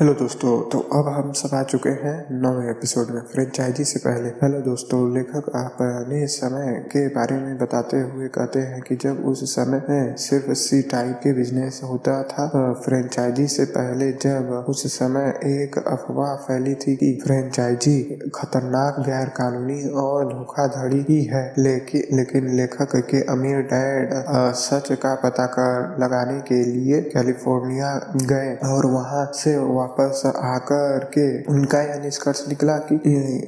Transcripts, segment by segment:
Hello दोस्तों तो अब हम सब आ चुके हैं नवे एपिसोड में फ्रेंचाइजी से पहले। हेलो दोस्तों, लेखक अपने समय के बारे में बताते हुए कहते हैं कि जब उस समय में सिर्फ़ सी टाइप के बिज़नेस होता था फ्रेंचाइजी से पहले जब उस समय एक अफवाह फैली थी कि फ्रेंचाइजी खतरनाक गैर कानूनी और धोखाधड़ी ही है। लेकिन लेकिन लेखक के अमीर डैड सच का पता कर लगाने के लिए कैलिफ़ोर्निया गए और वहाँ से वापस आकर के उनका यह निष्कर्ष निकला कि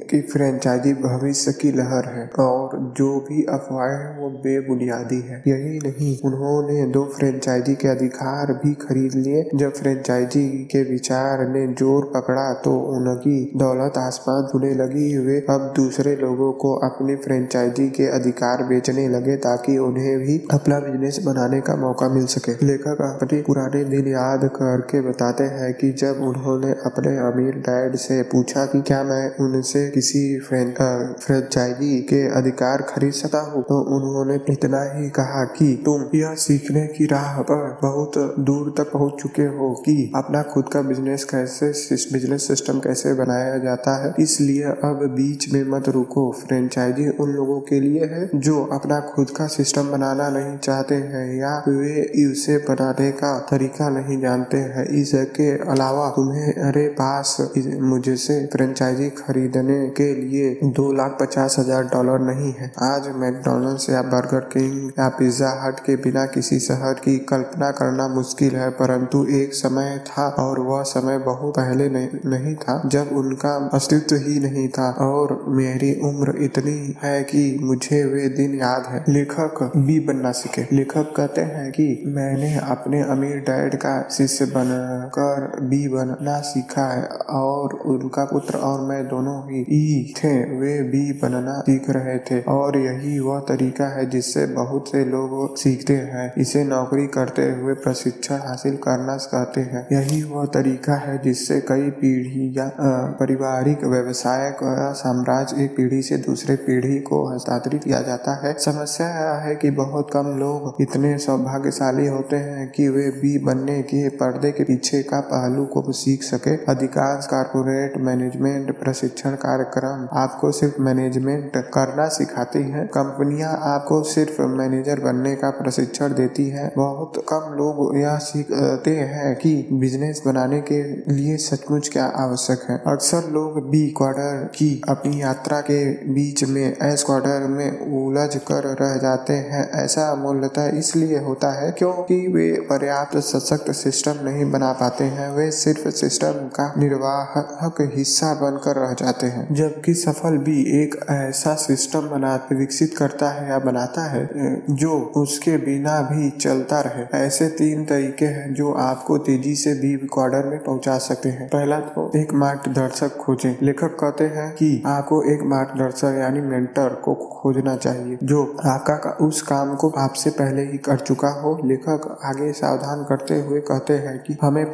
कि फ्रेंचाइजी भविष्य की लहर है और जो भी अफवाहें वो बेबुनियादी है। यही नहीं, उन्होंने दो फ्रेंचाइजी के अधिकार भी खरीद लिए। जब फ्रेंचाइजी के विचार ने ज़ोर पकड़ा तो उनकी दौलत आसमान छूने लगी। वे अब दूसरे लोगों को अपनी फ्रेंचाइजी के अधिकार बेचने लगे, ताकि उन्हें भी अपना बिज़नेस बनाने का मौका मिल सके। लेखक अपने पुराने दिन याद करके बताते हैं कि जब उन्होंने अपने अमीर डैड से पूछा कि क्या मैं उनसे किसी फ्रेंचाइजी के अधिकार खरीद सकता हूँ? तो उन्होंने इतना ही कहा कि तुम यह सीखने की राह पर बहुत दूर तक पहुँच चुके हो कि अपना खुद का बिज़नेस कैसे बिज़नेस सिस्टम कैसे बनाया जाता है। इसलिए अब बीच में मत रुको। फ्रेंचाइजी उन लोगों के लिए है जो अपना खुद का सिस्टम बनाना नहीं चाहते हैं या वे इसे बनाने का तरीका नहीं जानते हैं। इसके अलावा तुम्हें अरे पास मुझसे फ्रेंचाइजी खरीदने के लिए दो लाख पचास हज़ार डॉलर नहीं है। आज मैकडोनल्ड्स या बर्गर किंग या पिज्जा हट के बिना किसी शहर की कल्पना करना मुश्किल है परंतु एक समय था और वह समय बहुत पहले नहीं, था जब उनका अस्तित्व ही नहीं था। और मेरी उम्र इतनी है कि मुझे वे दिन याद है। लेखक भी बनना सीखे। लेखक कहते हैं कि मैंने अपने अमीर डैड का शिष्य बनकर बी बनना सीखा है और उनका पुत्र और मैं दोनों ही थे, वे भी बनना सीख रहे थे। और यही वह तरीका है जिससे बहुत से लोग सीखते हैं। इसे नौकरी करते हुए प्रशिक्षण हासिल करना कहते हैं। यही वह तरीका है जिससे कई पीढ़ी या पारिवारिक व्यवसाय का साम्राज्य एक पीढ़ी से दूसरे पीढ़ी को हस्तांतरित किया जाता है। समस्या यह है कि बहुत कम लोग इतने सौभाग्यशाली होते हैं कि वे भी बनने के पर्दे के पीछे का पहलू को सीख सके। अधिकांश कारपोरेट मैनेजमेंट प्रशिक्षण कार्यक्रम आपको सिर्फ़ मैनेजमेंट करना सिखाती है। कंपनियाँ आपको सिर्फ़ मैनेजर बनने का प्रशिक्षण देती है। बहुत कम लोग यह सीखते हैं कि बिज़नेस बनाने के लिए सचमुच क्या आवश्यक है। अक्सर लोग बी क्वार्टर की अपनी यात्रा के बीच में एस क्वार्टर में उलझ कर रह जाते हैं। ऐसा मूलतः इसलिए होता है क्योंकि वे पर्याप्त सशक्त सिस्टम नहीं बना पाते हैं। वे सिर्फ़ सिस्टम का निर्वाहक हिस्सा बनकर रह जाते हैं। जबकि सफल भी एक ऐसा सिस्टम बना विकसित करता है या बनाता है जो उसके बिना भी चलता रहे। ऐसे तीन तरीके हैं जो आपको तेज़ी से भी रिकॉर्डर में पहुँचा सकते हैं। पहला तो एक मार्गदर्शक खोजें। लेखक कहते हैं कि आपको एक मार्गदर्शक यानी मेंटर को खोजना चाहिए, जो आपका का उस काम को आपसे पहले ही कर चुका हो। लेखक आगे सावधान करते हुए कहते हैं कि हमें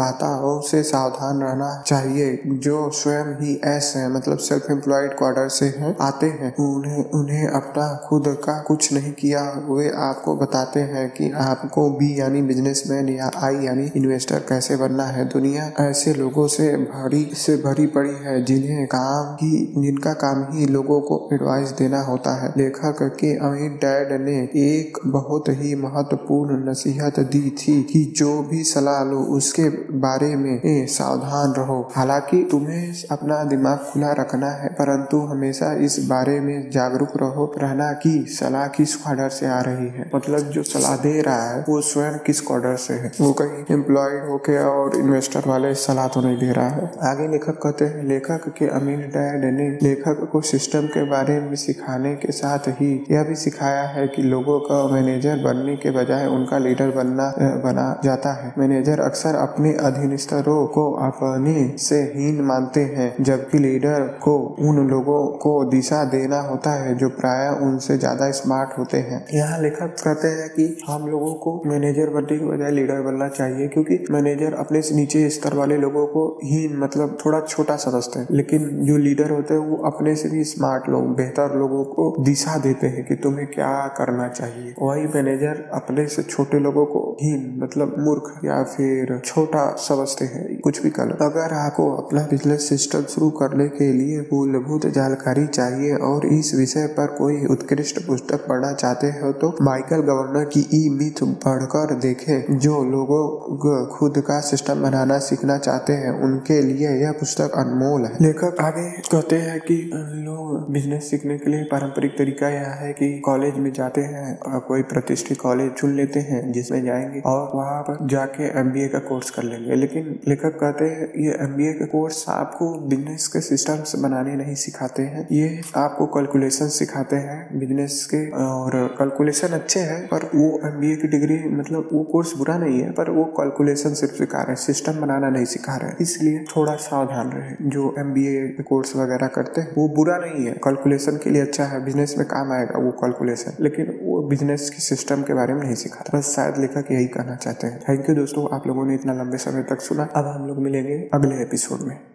परामर्शदाताओं से सावधान रहना चाहिए। जो स्वयं ही ऐसे है मतलब सेल्फ एम्प्लॉयड क्वार्टर से हैं, आते हैं, उन्हें उन्हें अपना खुद का कुछ नहीं किया, वे आपको बताते हैं कि आपको बी यानी बिजनेसमैन या आई यानी इन्वेस्टर कैसे बनना है। दुनिया ऐसे लोगों से भरी से भरी पड़ी है, जिन्हें काम ही, जिनका काम ही लोगों को एडवाइस देना होता है। लेखक के अमित डैड ने एक बहुत ही महत्वपूर्ण नसीहत दी थी कि जो भी सलाह लो, उसके बारे में सावधान रहो। हालाँकि तुम्हें अपना दिमाग खुला रखना है, परंतु हमेशा इस बारे में जागरूक रहो, रहना कि सलाह किस ऑर्डर से आ रही है। मतलब जो सलाह दे रहा है, वो स्वयं किस ऑर्डर से है। वो कहीं एम्प्लॉयड होके और इन्वेस्टर वाले सलाह तो नहीं दे रहा है। आगे लेखक कहते हैं, लेखक के अमीर डैड ने लेखक को सिस्टम के बारे में सिखाने के साथ ही यह भी सिखाया है कि लोगों का मैनेजर बनने के बजाय उनका लीडर बनना बना जाता है। मैनेजर अक्सर अपने अधीनस्थरों को अपने से हीन मानते हैं, जबकि लीडर को उन लोगों को दिशा देना होता है जो प्राय उनसे ज़्यादा स्मार्ट होते हैं। यहाँ लेखक कहते हैं कि हम लोगों को मैनेजर बनने के बजाय लीडर बनना चाहिए, क्योंकि मैनेजर अपने से नीचे स्तर वाले लोगों को हीन मतलब थोड़ा छोटा समझते हैं। लेकिन जो लीडर होते हैं, वो अपने से भी स्मार्ट लोग, बेहतर लोगों को दिशा देते हैं कि तुम्हें क्या करना चाहिए। वही मैनेजर अपने से छोटे लोगों को हीन मतलब मूर्ख या फिर छोटा समझते हैं, कुछ भी कर अगर आपको अपना बिज़नेस सिस्टम शुरू करने के लिए मूलभूत जानकारी चाहिए और इस विषय पर कोई उत्कृष्ट पुस्तक पढ़ना चाहते हो तो माइकल गवर्नर की ई मिथ पढ़कर देखें। जो लोगों खुद का सिस्टम बनाना सीखना चाहते हैं, उनके लिए यह पुस्तक अनमोल है। लेखक आगे कहते हैं कि लोग बिज़नेस सीखने के लिए पारंपरिक तरीका यह है कि कॉलेज में जाते हैं और कोई प्रतिष्ठित कॉलेज चुन लेते हैं, जिसमें जाएँगे और वहाँ पर जाके एम का कोर्स कर लेंगे। लेकिन लेखक कहते हैं, ये MBA का कोर्स आपको बिज़नेस के सिस्टम्स बनाने नहीं सिखाते हैं। ये आपको कैलकुलेशन सिखाते हैं बिज़नेस के, और कैलकुलेशन अच्छे हैं, पर वो एमबीए की डिग्री मतलब वो कोर्स बुरा नहीं है, पर वो कैलकुलेशन सिर्फ़ सिखा रहे हैं सिस्टम बनाना नहीं सिखा रहे इसलिए थोड़ा सावधान रहे। जो एम कोर्स वगैरह करते हैं, वो बुरा नहीं है। कैलकुलेशन के लिए अच्छा है बिज़नेस में काम आएगा वो कैलकुलेशन लेकिन वो बिज़नेस के सिस्टम के बारे में नहीं सिखा बस शायद लेखक यही कहना चाहते हैं। थैंक यू दोस्तों, आप लोगों ने इतना लंबे समय तक सुना। अब हम लोग मिलेंगे अगले एपिसोड में।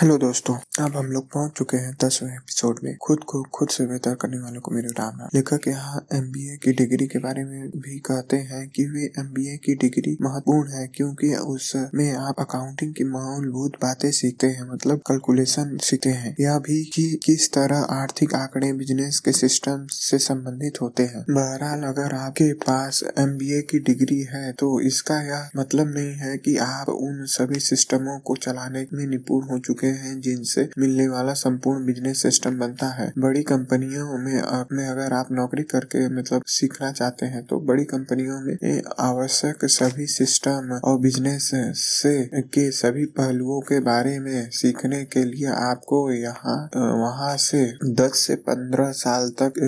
हेलो दोस्तों, अब हम लोग पहुँच चुके हैं दसवें एपिसोड में। खुद को, खुद से बेहतर करने वालों को मेरे राम राम। लेखक यहाँ एम की डिग्री के बारे में भी कहते हैं कि वे एमबीए की डिग्री महत्वपूर्ण है क्योंकि उसमें आप अकाउंटिंग की मूलभूत बातें सीखते हैं मतलब कैलकुलेशन सीखते हैं। यह भी कि किस तरह आर्थिक आंकड़े बिज़नेस के सिस्टम से संबंधित होते हैं। बहरहाल, अगर आपके पास एमबीए की डिग्री है तो इसका यह मतलब नहीं है की आप उन सभी सिस्टमों को चलाने में निपुण हो चुके हैं जिनसे मिलने वाला संपूर्ण बिज़नेस सिस्टम बनता है। बड़ी कंपनियों में में अगर आप नौकरी करके मतलब सीखना चाहते हैं तो बड़ी कंपनियों में आवश्यक सभी सिस्टम और बिज़नेस से के सभी पहलुओं के बारे में सीखने के लिए आपको यहाँ वहाँ से 10 से 15 साल तक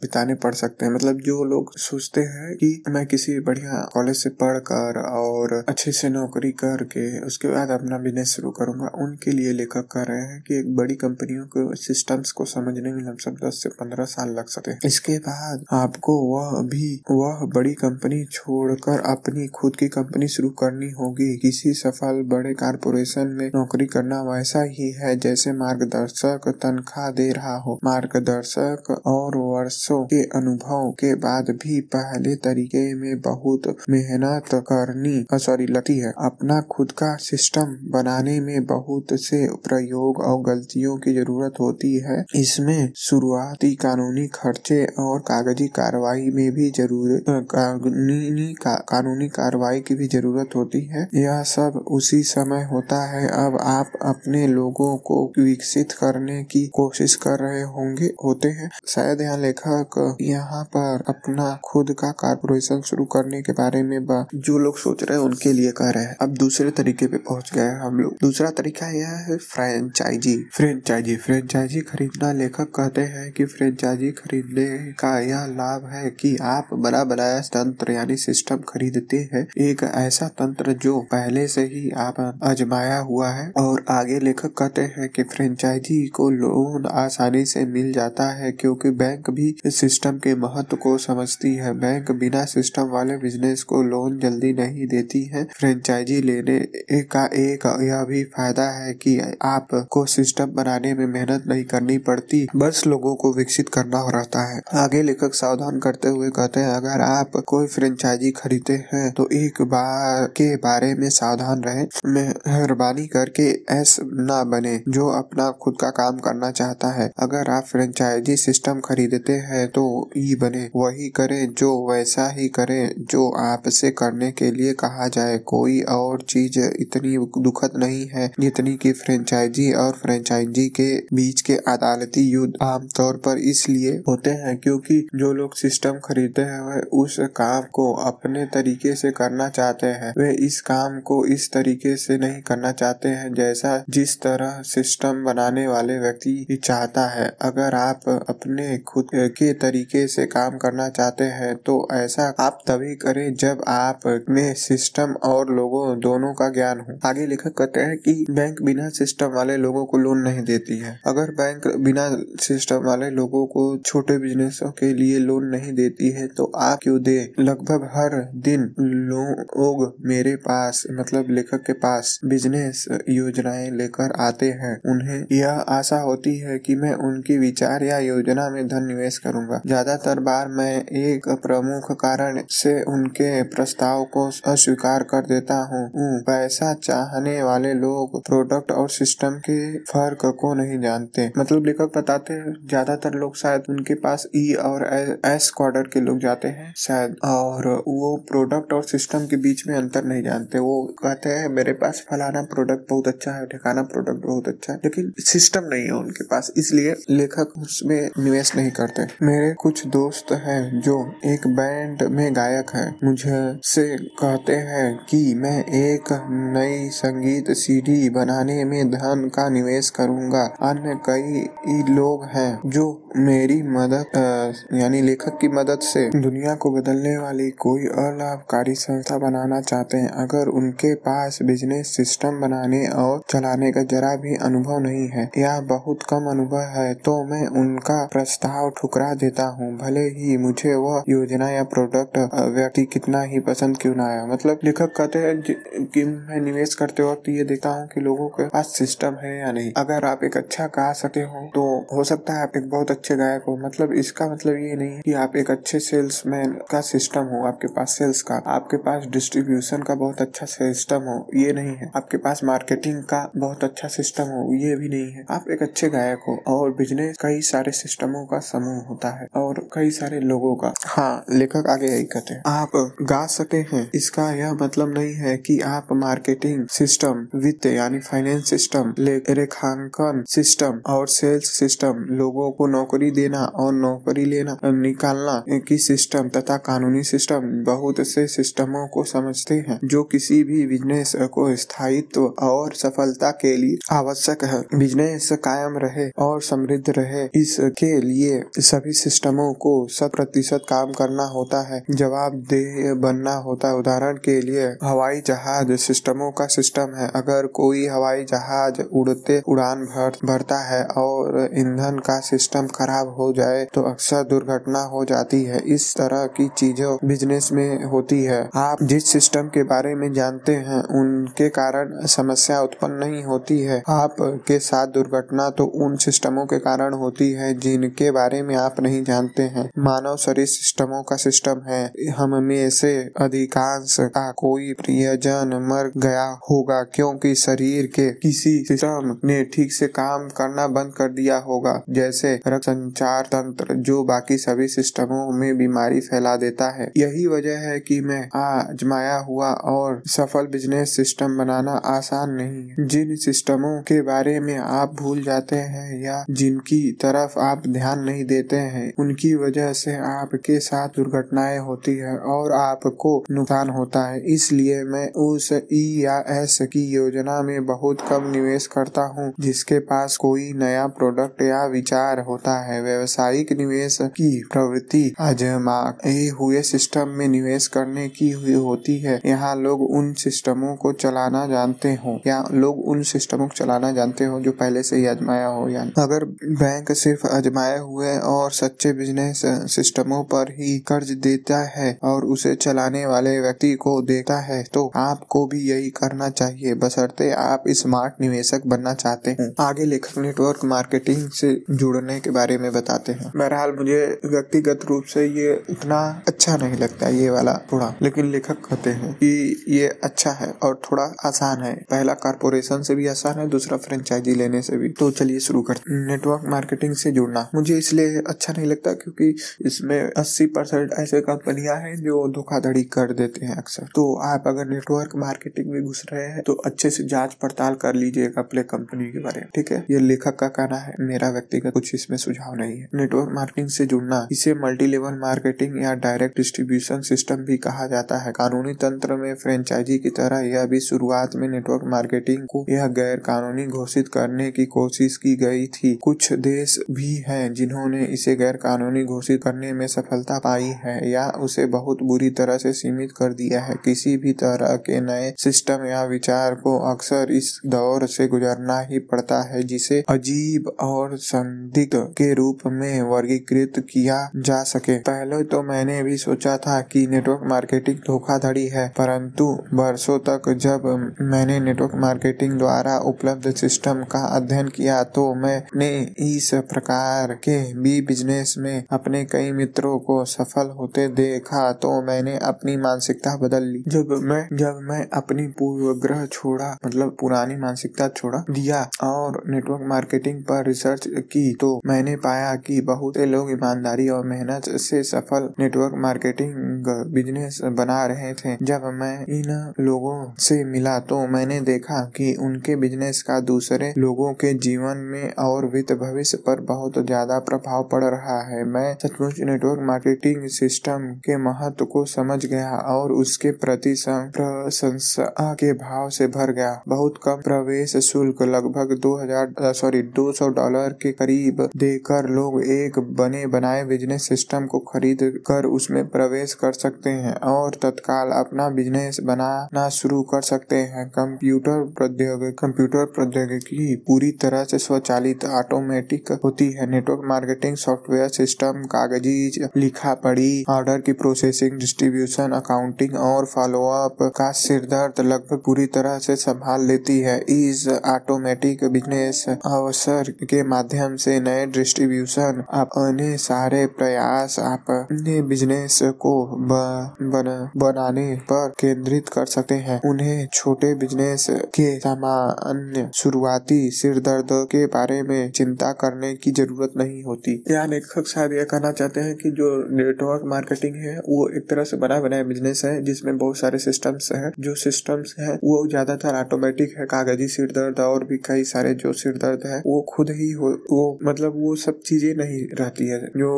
बिताने पड़ सकते हैं। मतलब जो लोग सोचते हैं कि मैं किसी बढ़िया कॉलेज से पढ़कर और अच्छे से नौकरी करके उसके बाद अपना बिज़नेस शुरू करूँगा, उनके लिए लेखक कह रहे हैं कि एक बड़ी कंपनियों के सिस्टम्स को समझने में लमसम दस से पंद्रह साल लग सकते हैं इसके बाद आपको वह भी वह बड़ी कंपनी छोड़कर अपनी खुद की कंपनी शुरू करनी होगी। किसी सफल बड़े कारपोरेशन में नौकरी करना वैसा ही है जैसे मार्गदर्शक तनख्वाह दे रहा हो। मार्गदर्शक और वर्षों के अनुभव के बाद भी पहले तरीके में बहुत मेहनत करनी सॉरी, लगती है। अपना खुद का सिस्टम बनाने में बहुत से प्रयोग और गलतियों की ज़रूरत होती है। इसमें शुरुआती कानूनी खर्चे और कागज़ी कार्रवाई में भी ज़रूरत कानूनी का, कानूनी कार्रवाई की भी ज़रूरत होती है। यह सब उसी समय होता है अब आप अपने लोगों को विकसित करने की कोशिश कर रहे होंगे होते हैं। शायद यहाँ लेखक यहाँ पर अपना खुद का कारपोरेशन शुरू करने के बारे में जो लोग सोच रहे हैं उनके लिए कह रहे हैं। अब दूसरे तरीके पे पहुँच गए हम लोग। दूसरा तरीका यह है फ्रेंचाइजी। फ्रेंचाइजी फ्रेंचाइजी खरीदना लेखक कहते हैं कि फ्रेंचाइजी खरीदने का यह लाभ है कि आप बना बनाया तंत्र यानी सिस्टम खरीदते हैं। एक ऐसा तंत्र जो पहले से ही आप आजमाया हुआ है। और आगे लेखक कहते हैं कि फ्रेंचाइजी को लोन आसानी से मिल जाता है क्योंकि बैंक भी सिस्टम के महत्व को समझती है। बैंक बिना सिस्टम वाले बिज़नेस को लोन जल्दी नहीं देती है। फ्रेंचाइजी लेने का एक यह भी फ़ायदा है कि आपको सिस्टम बनाने में मेहनत नहीं करनी पड़ती। बस लोगों को विकसित करना रहता है। आगे लेखक सावधान करते हुए कहते हैं, अगर आप कोई फ्रेंचाइजी खरीदते हैं तो एक बार के बारे में सावधान रहे। मेहरबानी करके एस न बने, जो अपना खुद का काम करना चाहता है। अगर आप फ्रेंचाइजी सिस्टम खरीदते हैं तो ई बने। वही करें, जो वैसा ही करें, जो आपसे करने के लिए कहा जाए। कोई और चीज़ इतनी दुखद नहीं है, जितनी की फ्रेंचाइजी और फ्रेंचाइजी के बीच के अदालती युद्ध आमतौर पर इसलिए होते हैं क्योंकि जो लोग सिस्टम खरीदते हैं, वह उस काम को अपने तरीके से करना चाहते हैं। वे इस काम को इस तरीके से नहीं करना चाहते हैं जैसा जिस तरह सिस्टम बनाने वाले व्यक्ति चाहता है। अगर आप अपने खुद के तरीके से काम करना चाहते हैं तो ऐसा आप तभी करें जब आप में सिस्टम और लोगों, दोनों का ज्ञान हो। आगे लेखक कहते हैं कि बैंक बिना सिस्टम वाले लोगों को लोन नहीं देती है। अगर बैंक बिना सिस्टम वाले लोगों को छोटे बिजनेसों के लिए लोन नहीं देती है तो आप क्यों दे? लगभग हर दिन लोग मेरे पास मतलब लेखक के पास बिज़नेस योजनाएँ लेकर आते हैं। उन्हें यह आशा होती है कि मैं उनकी विचार या योजना में धन निवेश करूँगा। ज़्यादातर बार मैं एक प्रमुख कारण से उनके प्रस्ताव को अस्वीकार कर देता हूँ। पैसा चाहने वाले लोग प्रोडक्ट और सिस्टम के फ़र्क को नहीं जानते। मतलब लेखक बताते हैं, ज़्यादातर लोग शायद उनके पास ई e और एस क्वार्टर के लोग जाते हैं शायद, और वो प्रोडक्ट और सिस्टम के बीच में अंतर नहीं जानते। वो कहते हैं, मेरे पास फलाना प्रोडक्ट बहुत अच्छा है, ठिकाना प्रोडक्ट बहुत अच्छा है, लेकिन सिस्टम नहीं है उनके पास। इसलिए लेखक उसमें निवेश नहीं करते। मेरे कुछ दोस्त हैं जो एक बैंड में गायक है। मुझे से कहते हैं कि मैं एक नई संगीत सीडी बनाने में धन का निवेश करूँगा। अन्य कई लोग हैं जो मेरी मदद यानी लेखक की मदद से दुनिया को बदलने वाली कोई अलाभकारी संस्था बनाना चाहते हैं। अगर उनके पास बिज़नेस सिस्टम बनाने और चलाने का जरा भी अनुभव नहीं है या बहुत कम अनुभव है तो मैं उनका प्रस्ताव ठुकरा देता हूँ। भले ही मुझे वह योजना या प्रोडक्ट व्यक्ति कितना ही पसंद क्यों ना आया मतलब लेखक कहते हैं कि मैं निवेश करते वक्त ये देखता हूँ कि लोगों के पास सिस्टम है या नहीं। अगर आप एक अच्छा गा सके हो तो हो सकता है आप एक बहुत अच्छे गायक हो। मतलब इसका मतलब ये नहीं कि आप एक अच्छे सेल्समैन का सिस्टम हो, आपके पास सेल्स का, आपके पास डिस्ट्रीब्यूशन का बहुत अच्छा सिस्टम हो, ये नहीं है। आपके पास मार्केटिंग का बहुत अच्छा सिस्टम हो, ये भी नहीं है। आप एक अच्छे गायक हो और बिज़नेस कई सारे सिस्टमों का समूह होता है और कई सारे लोगों का। हाँ लेखक आगे यही कहते हैं। आप गा सकते हैं। इसका यह मतलब नहीं है कि आप मार्केटिंग सिस्टम, वित्त यानी फाइनेंस सिस्टम रेखांकन सिस्टम और सेल्स सिस्टम लोगों को नौकरी देना और नौकरी लेना निकालना की सिस्टम तथा कानूनी सिस्टम बहुत से सिस्टमों को समझते हैं, जो किसी भी बिज़नेस को स्थायित्व और सफलता के लिए आवश्यक है। बिज़नेस कायम रहे और समृद्ध रहे, इसके लिए सभी सिस्टमों को शत प्रतिशत काम करना होता है। जवाब देह बनना होता है। उदाहरण के लिए, हवाई जहाज़ सिस्टमों का सिस्टम है। अगर कोई हवाई जहाज़ उड़ते, उड़ान भर, भरता है और ईंधन का सिस्टम खराब हो जाए तो अक्सर दुर्घटना हो जाती है। इस तरह की चीज़ों बिज़नेस में होती है। आप जिस सिस्टम के बारे में जानते हैं, उनके कारण समस्या उत्पन्न नहीं होती है। आप के साथ दुर्घटना तो उन सिस्टमों के कारण होती है, जिनके बारे में आप नहीं जानते हैं। मानव शरीर सिस्टमों का सिस्टम है। हम में से अधिकांश का कोई प्रियजन मर गया होगा, क्योंकि शरीर के किसी सिस्टम ने ठीक से काम करना बंद कर दिया होगा। जैसे रक्त संचार तंत्र, जो बाकी सभी सिस्टमों में बीमारी फैला देता है। यही वजह है कि मैं आजमाया हुआ और सफल बिज़नेस सिस्टम बनाना आसान नहीं है। जिन सिस्टमों के बारे में आप भूल जाते हैं या जिनकी तरफ़ आप ध्यान नहीं देते हैं, उनकी वजह से आपके साथ दुर्घटनाएँ होती है और आपको नुकसान होता है। इसलिए मैं उस ई या एस की योजना में बहुत कम निवेश करता हूँ, जिसके पास कोई नया प्रोडक्ट या विचार होता है। व्यवसायिक निवेश की प्रवृत्ति आजमाए हुए सिस्टम में निवेश करने की हुई होती है। यहाँ लोग उन सिस्टमों को चलाना जानते हो। या लोग उन सिस्टमों को चलाना जानते हो जो पहले से ही आजमाया हो या अगर बैंक सिर्फ़ आजमाए हुए और सच्चे बिज़नेस सिस्टमों पर ही कर्ज देता है और उसे चलाने वाले व्यक्ति को देता है तो आपको भी यही करना चाहिए। बसरते आप स्मार्ट निवेशक बनना चाहते हैं। आगे लेखक नेटवर्क मार्केटिंग से जुड़ने के बारे में बताते हैं। बहरहाल मुझे व्यक्तिगत रूप से ये इतना अच्छा नहीं लगता, ये वाला थोड़ा लेकिन लेखक कहते हैं कि ये अच्छा है और थोड़ा आसान है। पहला कारपोरेशन से भी आसान है, दूसरा फ्रेंचाइजी लेने से भी। तो चलिए शुरू करते नेटवर्क मार्केटिंग से जुड़ना। मुझे इसलिए अच्छा नहीं लगता क्योंकि इसमें अस्सी परसेंट ऐसे कंपनियाँ हैं जो धोखाधड़ी कर देते हैं अक्सर। तो आप अगर नेटवर्क मार्केटिंग में घुस रहे हैं तो अच्छे से जाँच पड़ताल कर लीजिएगा अपने कंपनी के बारे में। ठीक है? ये लेखक का कहना है, मेरा व्यक्तिगत कुछ इसमें सुझाव। सुझाव नहीं है। नेटवर्क मार्केटिंग से जुड़ना, इसे मल्टी लेवल मार्केटिंग या डायरेक्ट डिस्ट्रीब्यूशन सिस्टम भी कहा जाता है। कानूनी तंत्र में फ्रेंचाइजी की तरह यह भी शुरुआत में नेटवर्क मार्केटिंग को यह गैर कानूनी घोषित करने की कोशिश की गई थी। कुछ देश भी हैं जिन्होंने इसे गैर कानूनी घोषित करने में सफलता पाई है या उसे बहुत बुरी तरह से सीमित कर दिया है। किसी भी तरह के नए सिस्टम या विचार को अक्सर इस दौर से गुजरना ही पड़ता है, जिसे अजीब और संदिग्ध के रूप में वर्गीकृत किया जा सके। पहले तो मैंने भी सोचा था कि नेटवर्क मार्केटिंग धोखाधड़ी है, परंतु वर्षों तक जब मैंने नेटवर्क मार्केटिंग द्वारा उपलब्ध सिस्टम का अध्ययन किया तो मैंने इस प्रकार के बी बिज़नेस में अपने कई मित्रों को सफल होते देखा तो मैंने अपनी मानसिकता बदल ली। जब मैं जब मैं अपनी पूर्वग्रह छोड़ा मतलब पुरानी मानसिकता छोड़ा, दिया और नेटवर्क मार्केटिंग पर रिसर्च की तो मैंने पाया कि बहुत से लोग ईमानदारी और मेहनत से सफल नेटवर्क मार्केटिंग बिज़नेस बना रहे थे। जब मैं इन लोगों से मिला तो मैंने देखा कि उनके बिज़नेस का दूसरे लोगों के जीवन में और वित्त भविष्य पर बहुत ज़्यादा प्रभाव पड़ रहा है। मैं सचमुच नेटवर्क मार्केटिंग सिस्टम के महत्व को समझ गया और उसके प्रति प्रशंसा के भाव से भर गया। बहुत कम प्रवेश शुल्क, लगभग 2000 सॉरी 200 डॉलर के करीब देकर लोग एक बने बनाए बिज़नेस सिस्टम को खरीद कर उसमें प्रवेश कर सकते हैं और तत्काल अपना बिज़नेस बनाना शुरू कर सकते हैं। कंप्यूटर प्रौद्योगिकी कंप्यूटर प्रौद्योगिकी पूरी तरह से स्वचालित ऑटोमेटिक होती है। नेटवर्क मार्केटिंग सॉफ्टवेयर सिस्टम कागज़ी लिखा पढ़ी ऑर्डर की प्रोसेसिंग डिस्ट्रीब्यूशन अकाउंटिंग और फॉलोअप का सिरदर्द लगभग पूरी तरह से संभाल लेती है। इस ऑटोमेटिक बिज़नेस अवसर के माध्यम से नए डिस्ट्रीब्यूशन अपने सारे प्रयास अपने बिज़नेस को बन, बनाने पर केंद्रित कर सकते हैं। उन्हें छोटे बिज़नेस के सामान्य शुरुआती सिर दर्द के बारे में चिंता करने की ज़रूरत नहीं होती। या लेखक शायद यह कहना चाहते हैं कि जो नेटवर्क मार्केटिंग है वो एक तरह से बना बनाया बिज़नेस है जिसमें बहुत सारे सिस्टम्स हैं। जो सिस्टम्स हैं वो ज़्यादातर ऑटोमेटिक है कागज़ी सिर दर्द और भी कई सारे जो सिर दर्द है वो खुद ही हो वो मतलब वो सब चीज़ें नहीं रहती है। जो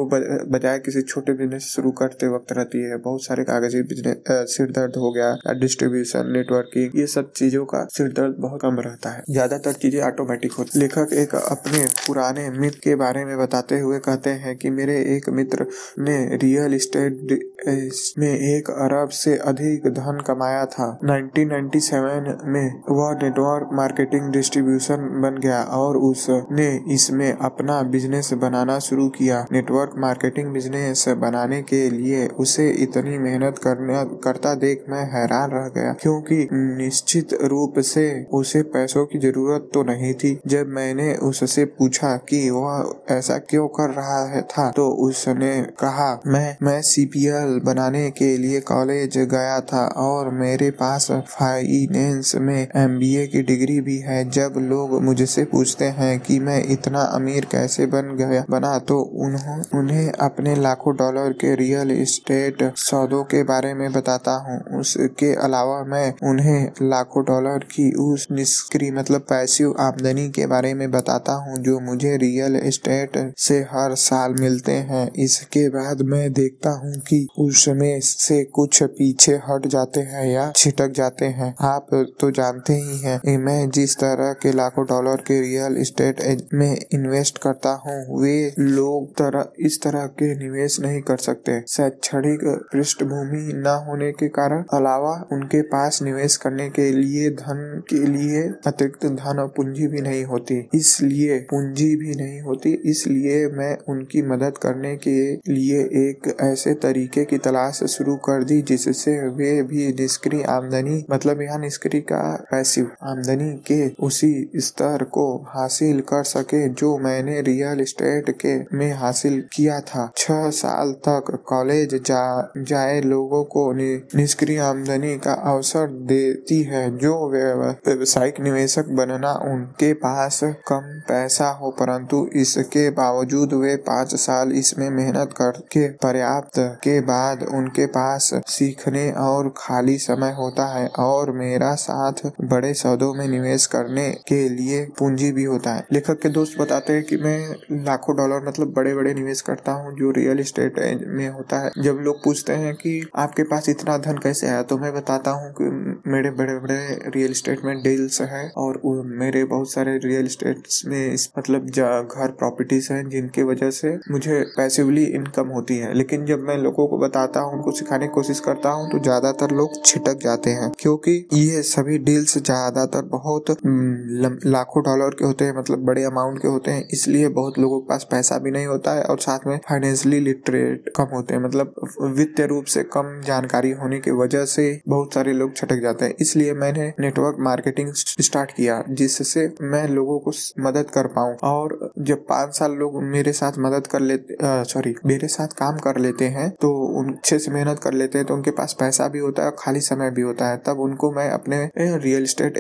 बजाय किसी छोटे बिज़नेस शुरू करते वक्त रहती है। बहुत सारे कागज़ी बिज़नेस सिर दर्द हो गया डिस्ट्रीब्यूशन नेटवर्किंग ये सब चीज़ों का सिर दर्द बहुत कम रहता है। ज़्यादातर चीज़ें ऑटोमेटिक होती लेखक एक अपने पुराने मित्र के बारे में बताते हुए कहते हैं कि मेरे एक मित्र ने रियल एस्टेट में एक अरब से अधिक धन कमाया था। 1997 में वह नेटवर्क मार्केटिंग डिस्ट्रीब्यूशन बन गया और उसने इसमें अपना बिज़नेस बनाना शुरू किया। नेटवर्क मार्केटिंग बिज़नेस बनाने के लिए उसे इतनी मेहनत करना, करता देख मैं हैरान रह गया। क्योंकि निश्चित रूप से उसे पैसों की ज़रूरत तो नहीं थी। जब मैंने उससे पूछा कि वह ऐसा क्यों कर रहा है था तो उसने कहा, मैं मैं सीपीएल बनाने के लिए कॉलेज गया था और मेरे पास फाइनेंस में एमबीए की डिग्री भी है। जब लोग मुझसे पूछते हैं कि मैं इतना अमीर कैसे बन गया, बना। तो उन्हों, उन्हें अपने लाखों डॉलर के रियल इस्टेट सौदों के बारे में बताता हूँ। उसके अलावा मैं उन्हें लाखों डॉलर की उस निष्क्रिय मतलब पैसिव आमदनी के बारे में बताता हूँ, जो मुझे रियल इस्टेट से हर साल मिलते हैं। इसके बाद मैं देखता हूँ कि उसमें से कुछ पीछे हट जाते हैं या छिटक जाते हैं। आप तो जानते ही हैं, मैं जिस तरह के लाखों डॉलर के रियल इस्टेट में इन्वेस्ट करता हूँ वे लोग तरह, इस तरह के निवेश नहीं कर सकते। शैक्षणिक पृष्ठभूमि न होने के कारण अलावा उनके पास निवेश करने के लिए धन के लिए अतिरिक्त धन और पूंजी भी नहीं होती। इसलिए, पूंजी भी नहीं होती, इसलिए मैं उनकी मदद करने के लिए एक ऐसे तरीके की तलाश शुरू कर दी जिससे वे भी निष्क्रिय आमदनी मतलब यहाँ निष्क्रिय का पैसिव आमदनी के उसी स्तर को हासिल कर सके जो मैंने रियल एस्टेट के में हासिल किया था। छह साल तक कॉलेज जा, जाए लोगों को निष्क्रिय आमदनी का अवसर देती है, जो व्यवसायिक निवेशक बनना उनके पास कम पैसा हो, परंतु इसके बावजूद वे पाँच साल इसमें मेहनत करके पर्याप्त के बाद उनके पास सीखने और खाली समय होता है और मेरा साथ बड़े सौदों में निवेश करने के लिए पूंजी भी होता है। लेखक के दोस्त बताते हैं कि मैं लाखों डॉलर मतलब बड़े बड़े निवेश करता हूँ, जो रियल इस्टेट में होता है। जब लोग पूछते हैं कि आपके पास इतना धन कैसे आया तो मैं बताता हूँ कि मेरे बड़े बड़े रियल इस्टेट में डील्स है और मेरे बहुत सारे रियल इस्टेट में इस मतलब घर प्रॉपर्टीज़ हैं जिनकी वजह से मुझे पैसिवली इनकम होती है। लेकिन जब मैं लोगों को बताता हूँ, उनको सिखाने की कोशिश करता हूँ तो ज़्यादातर लोग छिटक जाते हैं, क्योंकि ये सभी डील्स ज़्यादातर बहुत लाखों डॉलर के होते हैं मतलब बड़े अमाउंट के होते हैं, इसलिए बहुत लोगों के पास पैसा भी नहीं होता है और साथ में फाइनेंशियली लिटरेट कम होते हैं। मतलब वित्तीय रूप से कम जानकारी होने की वजह से बहुत सारे लोग छटक जाते हैं। इसलिए मैंने नेटवर्क मार्केटिंग स्टार्ट किया, जिससे मैं लोगों को मदद कर पाऊँ। और जब पाँच साल लोग मेरे साथ मदद कर लेते सॉरी मेरे साथ काम कर लेते हैं तो उन, अच्छे से मेहनत कर लेते हैं तो उनके पास पैसा भी होता है खाली समय भी होता है। तब उनको मैं अपने रियल इस्टेट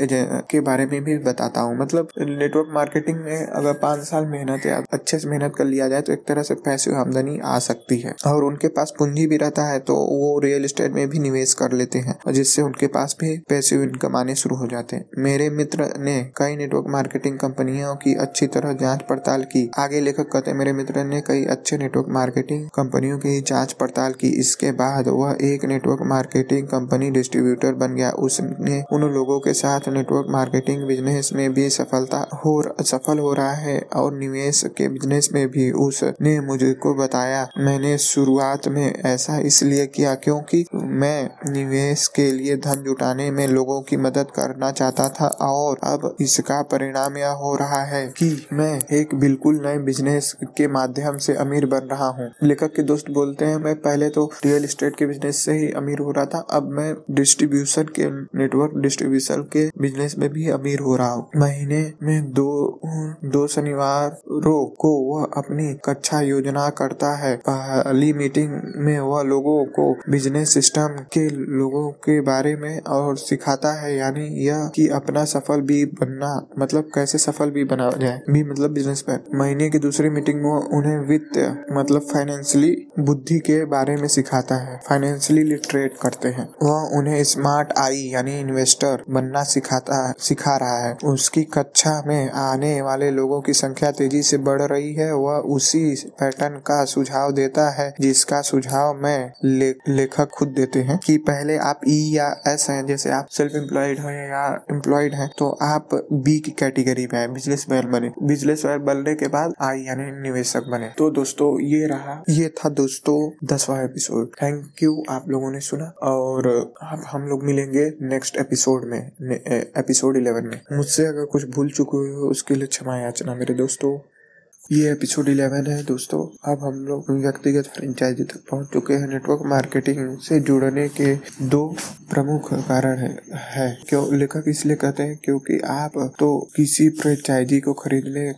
के बारे में भी बताता हूँ। मतलब नेटवर्क मार्केटिंग में अगर पाँच साल मेहनत या अच्छे से मेहनत कर लिया जाए तो एक तरह से पैसे आमदनी आ सकती है। और उनके पास पूंजी भी रहता है तो वो रियल एस्टेट में भी निवेश कर लेते हैं, और जिससे उनके पास भी पैसे इनकम आने शुरू हो जाते हैं। मेरे मित्र ने कई नेटवर्क मार्केटिंग कंपनियों की अच्छी तरह जाँच पड़ताल की। आगे लेखक कहते मेरे मित्र ने कई अच्छे नेटवर्क मार्केटिंग कंपनियों की जाँच पड़ताल की। इसके बाद वह एक नेटवर्क मार्केटिंग कंपनी डिस्ट्रीब्यूटर बन गया। उसने उन लोगों के साथ नेटवर्क मार्केटिंग बिज़नेस में भी सफलता हो सफल हो रहा है, और निवेश के बिज़नेस में भी उसने मुझे को बताया। मैंने शुरुआत में ऐसा इसलिए किया क्योंकि मैं निवेश के लिए धन जुटाने में लोगों की मदद करना चाहता था और अब इसका परिणाम यह हो रहा है कि मैं एक बिल्कुल नए बिज़नेस के माध्यम से अमीर बन रहा हूँ। लेखक के दोस्त बोलते हैं, मैं पहले तो रियल एस्टेट के बिज़नेस से ही अमीर हो रहा था, अब मैं डिस्ट्रीब्यूशन के नेटवर्क डिस्ट्रीब्यूशन के बिज़नेस में भी अमीर हो रहा हूँ। महीने में दो दो शनिवार को वह अपनी कक्षा योजना करता है। पहली मीटिंग में वह लोगों को बिज़नेस सिस्टम के लोगों के बारे में और सिखाता है, यानी यह कि अपना सफल भी बनना मतलब कैसे सफल भी बना जाए। भी मतलब बिज़नेस मैन महीने की दूसरी मीटिंग में उन्हें वित्त मतलब फाइनेंशियली बुद्धि के बारे में सिखाता है। फाइनेंशियली लिटरेट करते हैं। वह उन्हें स्मार्ट आई, यानी इन्वेस्टर बनना सिखाता, सिखा रहा है। उसकी कक्षा में आने वाले लोगों की संख्या तेज़ी से बढ़ रही है वह उसी पैटर्न का सुझाव देता है जिसका सुझाव में ले, लेखक खुद देते हैं कि पहले आप ई e या एस हैं जैसे आप सेल्फ एम्प्लॉयड हैं या एम्प्लॉयड हैं तो आप बी की कैटेगरी में बिज़नेस मैन बने। बिज़नेस मैन बनने के बाद आई यानी निवेशक बने। तो दोस्तों ये रहा ये था दोस्तों दसवा एपिसोड थैंक यू आप लोगों ने सुना और आप हम लोग मिलेंगे नेक्स्ट एपिसोड में एपिसोड इलेवन में। मुझसे अगर कुछ भूल चुके हो उसके लिए क्षमा याचना मेरे दोस्तों। ये एपिसोड इलेवन है दोस्तों। अब हम लोग व्यक्तिगत फ्रेंचाइजी तक पहुँच चुके हैं। नेटवर्क मार्केटिंग से जुड़ने के दो प्रमुख कारण है, है। क्यों? लेखक इसलिए कहते हैं क्योंकि आप तो किसी फ्रेंचाइजी को खरीदने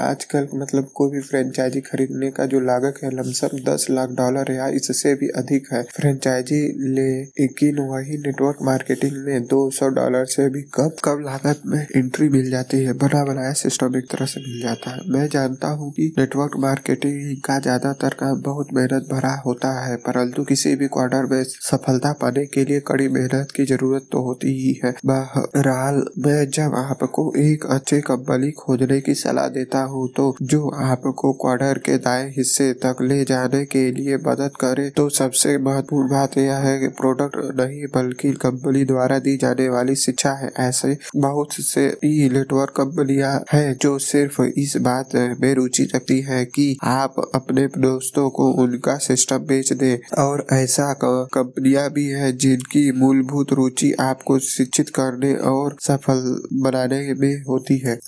आजकल मतलब कोई भी फ्रेंचाइजी खरीदने का जो लागत है लमसम दस लाख डॉलर या इससे भी अधिक है। फ्रेंचाइजी ले लेकिन वही नेटवर्क मार्केटिंग में दो सौ डॉलर से भी कम कम लागत में एंट्री मिल जाती है। बना बनाया सिस्टम एक तरह से मिल जाता है। मैं जानता जानता हूँ कि नेटवर्क मार्केटिंग का ज़्यादातर का बहुत मेहनत भरा होता है, परंतु किसी भी क्वार्टर में सफलता पाने के लिए कड़ी मेहनत की ज़रूरत तो होती ही है। बहरहाल, मैं जब आपको एक अच्छे कंपनी खोजने की सलाह देता हूँ तो जो आपको क्वार्टर के दाएँ हिस्से तक ले जाने के लिए मदद करे तो सबसे महत्वपूर्ण बात यह है कि प्रोडक्ट नहीं, बल्कि कंपनी द्वारा दी जाने वाली शिक्षा है। ऐसे बहुत से ई नेटवर्क कंपनियाँ हैं, जो सिर्फ़ इस बात में रुचि रखती है कि आप अपने दोस्तों को उनका सिस्टम बेच दे। और ऐसा कंपनियाँ भी है जिनकी मूलभूत रुचि आपको शिक्षित करने और सफल बनाने में होती है।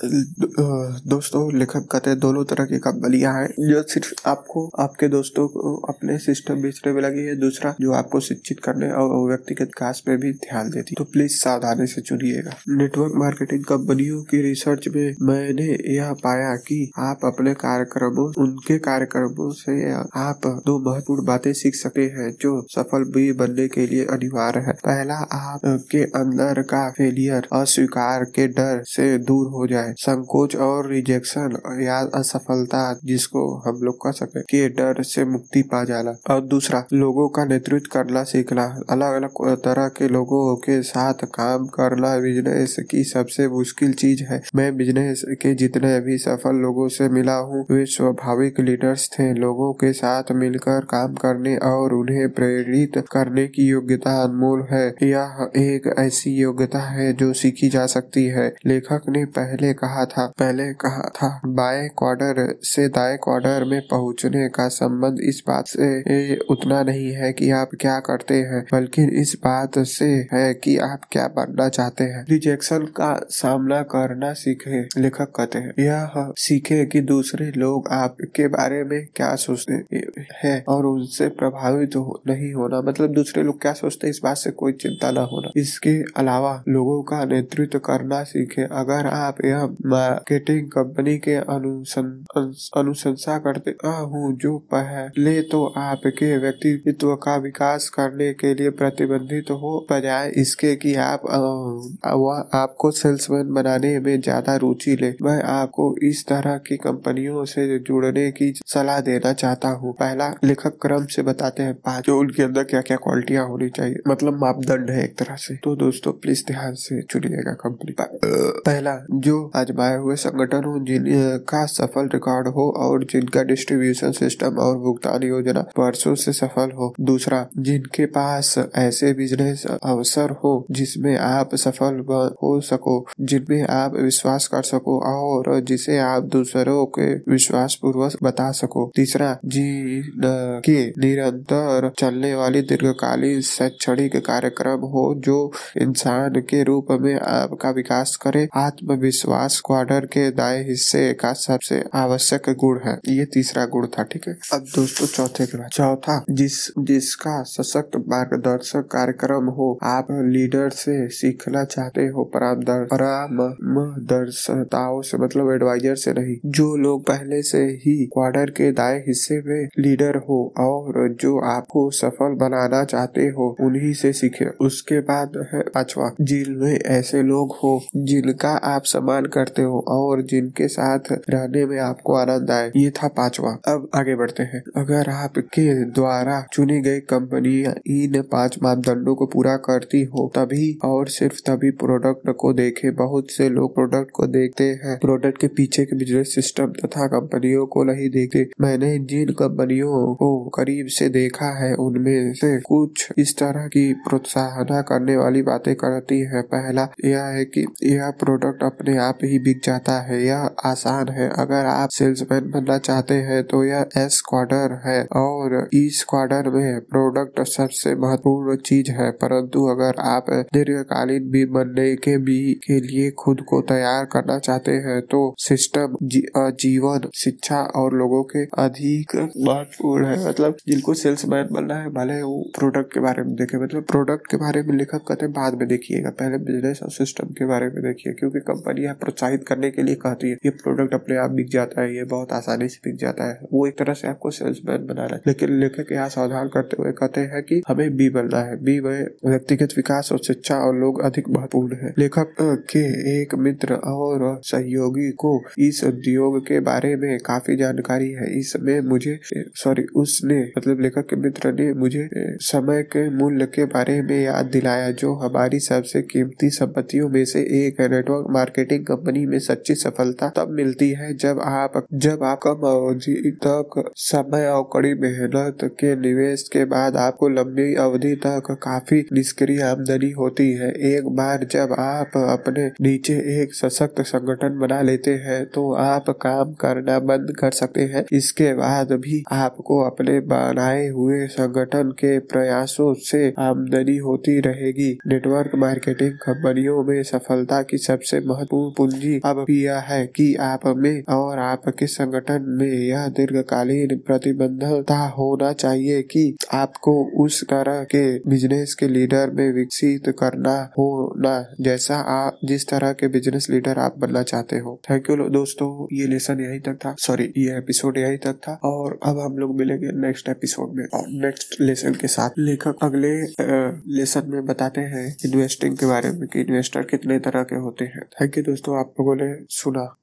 दोस्तों, लेखक कहते दोनों तरह की कंपनियाँ हैं। जो सिर्फ़ आपको, आपके दोस्तों को अपने सिस्टम बेचने में लगी है, दूसरा जो आपको शिक्षित करने और व्यक्तिगत विकास में भी ध्यान देती तो प्लीज़ सावधानी से चुनिएगा। नेटवर्क मार्केटिंग कंपनियों की रिसर्च में मैंने यह पाया कि आप अपने कार्यक्रमों, उनके कार्यक्रमों से आप दो महत्वपूर्ण बातें सीख सकते हैं, जो सफल भी बनने के लिए अनिवार्य है। पहला आप के अंदर का फेलियर अस्वीकार के डर से दूर हो जाए। संकोच और रिजेक्शन या असफलता जिसको हम लोग कह सकते के डर से मुक्ति पा जाना। और दूसरा, लोगों का नेतृत्व करना सीखना। अलग अलग तरह के लोगों के साथ काम करना बिज़नेस की सबसे मुश्किल चीज़ है। मैं बिज़नेस के जितने भी सफल लोगों से मिला मिला हूँ। वे स्वाभाविक लीडर्स थे, लोगों के साथ मिलकर काम करने और उन्हें प्रेरित करने की योग्यता अनमोल है। यह एक ऐसी योग्यता है जो सीखी जा सकती है। लेखक ने पहले कहा था, पहले कहा था, बाएँ क्वार्टर से दाएँ क्वार्टर में पहुँचने का संबंध इस बात से उतना नहीं है कि आप क्या करते हैं, बल्कि इस बात से है कि आप क्या बनना चाहते हैं। रिजेक्शन का सामना करना सीखे, लेखक कहते हैं। यह सीखे कि दूसरे लोग आपके बारे में क्या सोचते हैं और उनसे प्रभावित हो, नहीं होना? मतलब दूसरे लोग क्या सोचते हैं? इस बात से कोई चिंता न होना। इसके अलावा लोगों का नेतृत्व करना सीखे। अगर आप यह मार्केटिंग कंपनी के अनुशंसा करते हूँ जो पहले तो आपके व्यक्तित्व का विकास करने के लिए प्रतिबंधित हो बजाय इसके कि आप वह आपको सेल्समैन बनाने में ज़्यादा रुचि ले। मैं आपको इस तरह की कंपनियों से जुड़ने की सलाह देना चाहता हूँ। पहला, लेखक क्रम से बताते हैं। पाँच, जो उनके अंदर क्या क्या क्वालिटियाँ होनी चाहिए। मतलब मापदंड है एक तरह से। तो दोस्तों प्लीज़ ध्यान से चुनिएगा कंपनी पहला, जो आजमाए हुए संगठन हो जिनका सफल रिकॉर्ड हो और जिनका डिस्ट्रीब्यूशन सिस्टम और भुगतान योजना वर्षों से सफल हो। दूसरा, जिनके पास ऐसे बिज़नेस अवसर हो, जिसमें आप सफल हो सको, जिनमें आप विश्वास कर सको और जिसे आप दूसरों के विश्वास पूर्वक बता सको। तीसरा, जी के निरंतर चलने वाली दीर्घकालीन शैक्षणिक कार्यक्रम हो जो इंसान के रूप में आपका विकास करे। आत्मविश्वास क्वार्टर के दाएँ हिस्से का सबसे आवश्यक गुण है। ये तीसरा गुण था, ठीक है। अब दोस्तों, चौथे के बाद चौथा, जिस, जिसका सशक्त मार्गदर्शक कार्यक्रम हो, आप लीडर से सीखना चाहते हो परामर्शताओं से मतलब एडवाइजर से नहीं, जो लोग पहले से ही क्वार्टर के दाएँ हिस्से में लीडर हो और जो आपको सफल बनाना चाहते हो, उन्हीं से सीखे। उसके बाद है पांचवा जिनमें ऐसे लोग हो जिनका आप सम्मान करते हो और जिनके साथ रहने में आपको आनंद आए। ये था पांचवा। अब आगे बढ़ते हैं। अगर आपके द्वारा चुनी गई कंपनी इन पाँच मापदंडों को पूरा करती हो, तभी और सिर्फ़ तभी प्रोडक्ट को देखे। बहुत से लोग प्रोडक्ट को देखते हैं। प्रोडक्ट के पीछे के बिज़नेस सिस्टम तथा कंपनियों को नहीं देखते मैंने जिन कंपनियों को करीब से देखा है, उनमें से कुछ इस तरह की प्रोत्साहन करने वाली बातें करती है। पहला, यह है कि यह प्रोडक्ट अपने आप ही बिक जाता है, यह आसान है। अगर आप सेल्समैन बनना चाहते हैं तो यह एस क्वार्टर है और इस क्वार्टर में प्रोडक्ट सबसे महत्वपूर्ण चीज़ है। परंतु अगर आप दीर्घकालीन भी बनने के भी, के लिए खुद को तैयार करना चाहते हैं तो सिस्टम जीवन, शिक्षा और लोगों के अधिक महत्वपूर्ण है। मतलब जिनको सेल्स मैन बनना है, भले वो प्रोडक्ट के बारे में देखे मतलब प्रोडक्ट के बारे में लेखक कहते हैं बाद में देखिएगा। पहले बिज़नेस और सिस्टम के बारे में देखिए, क्योंकि कंपनी प्रोत्साहित करने के लिए कहती है, ये प्रोडक्ट अपने आप बिक जाता है, ये बहुत आसानी से बिक जाता है। वो एक तरह से आपको सेल्समैन बना रहा है। लेकिन लेखक यहाँ सावधान करते हुए कहते हैं कि हमें बी बनना है। बी में व्यक्तिगत विकास और शिक्षा और लोग अधिक महत्वपूर्ण है। लेखक के एक मित्र और सहयोगी को इस उद्योग के बारे में काफ़ी जानकारी है। इसमें मुझे सॉरी उसने मतलब लेखक के मित्र ने मुझे समय के मूल्य के बारे में याद दिलाया, जो हमारी सबसे कीमती संपत्तियों में से एक है। नेटवर्क मार्केटिंग कंपनी में सच्ची सफलता तब मिलती है जब आप जब आप कम अवधि तक समय और कड़ी मेहनत के निवेश के बाद आपको लंबी अवधि तक काफ़ी निष्क्रिय आमदनी होती है। एक बार जब आप अपने नीचे एक सशक्त संगठन बना लेते हैं तो आप काम करना बंद कर सकते हैं। इसके बाद भी आपको अपने बनाए हुए संगठन के प्रयासों से आमदनी होती रहेगी। नेटवर्क मार्केटिंग कंपनियों में सफलता की सबसे महत्वपूर्ण पूंजी अब यह है कि आप में और आपके संगठन में यह दीर्घकालीन प्रतिबद्धता होना चाहिए कि आपको उस तरह के बिज़नेस के लीडर में विकसित करना होना जैसा आप, जिस तरह के बिज़नेस लीडर आप बनना चाहते हो। थैंक यू दोस्तों, ये लेसन यही तक था। सॉरी ये एपिसोड यही तक था। और अब हम लोग मिलेंगे नेक्स्ट एपिसोड में। और नेक्स्ट लेसन के साथ लेखक अगले लेसन में बताते हैं इन्वेस्टिंग के बारे में कि इन्वेस्टर कितने तरह के होते हैं। थैंक यू दोस्तों आप लोगों ने सुना।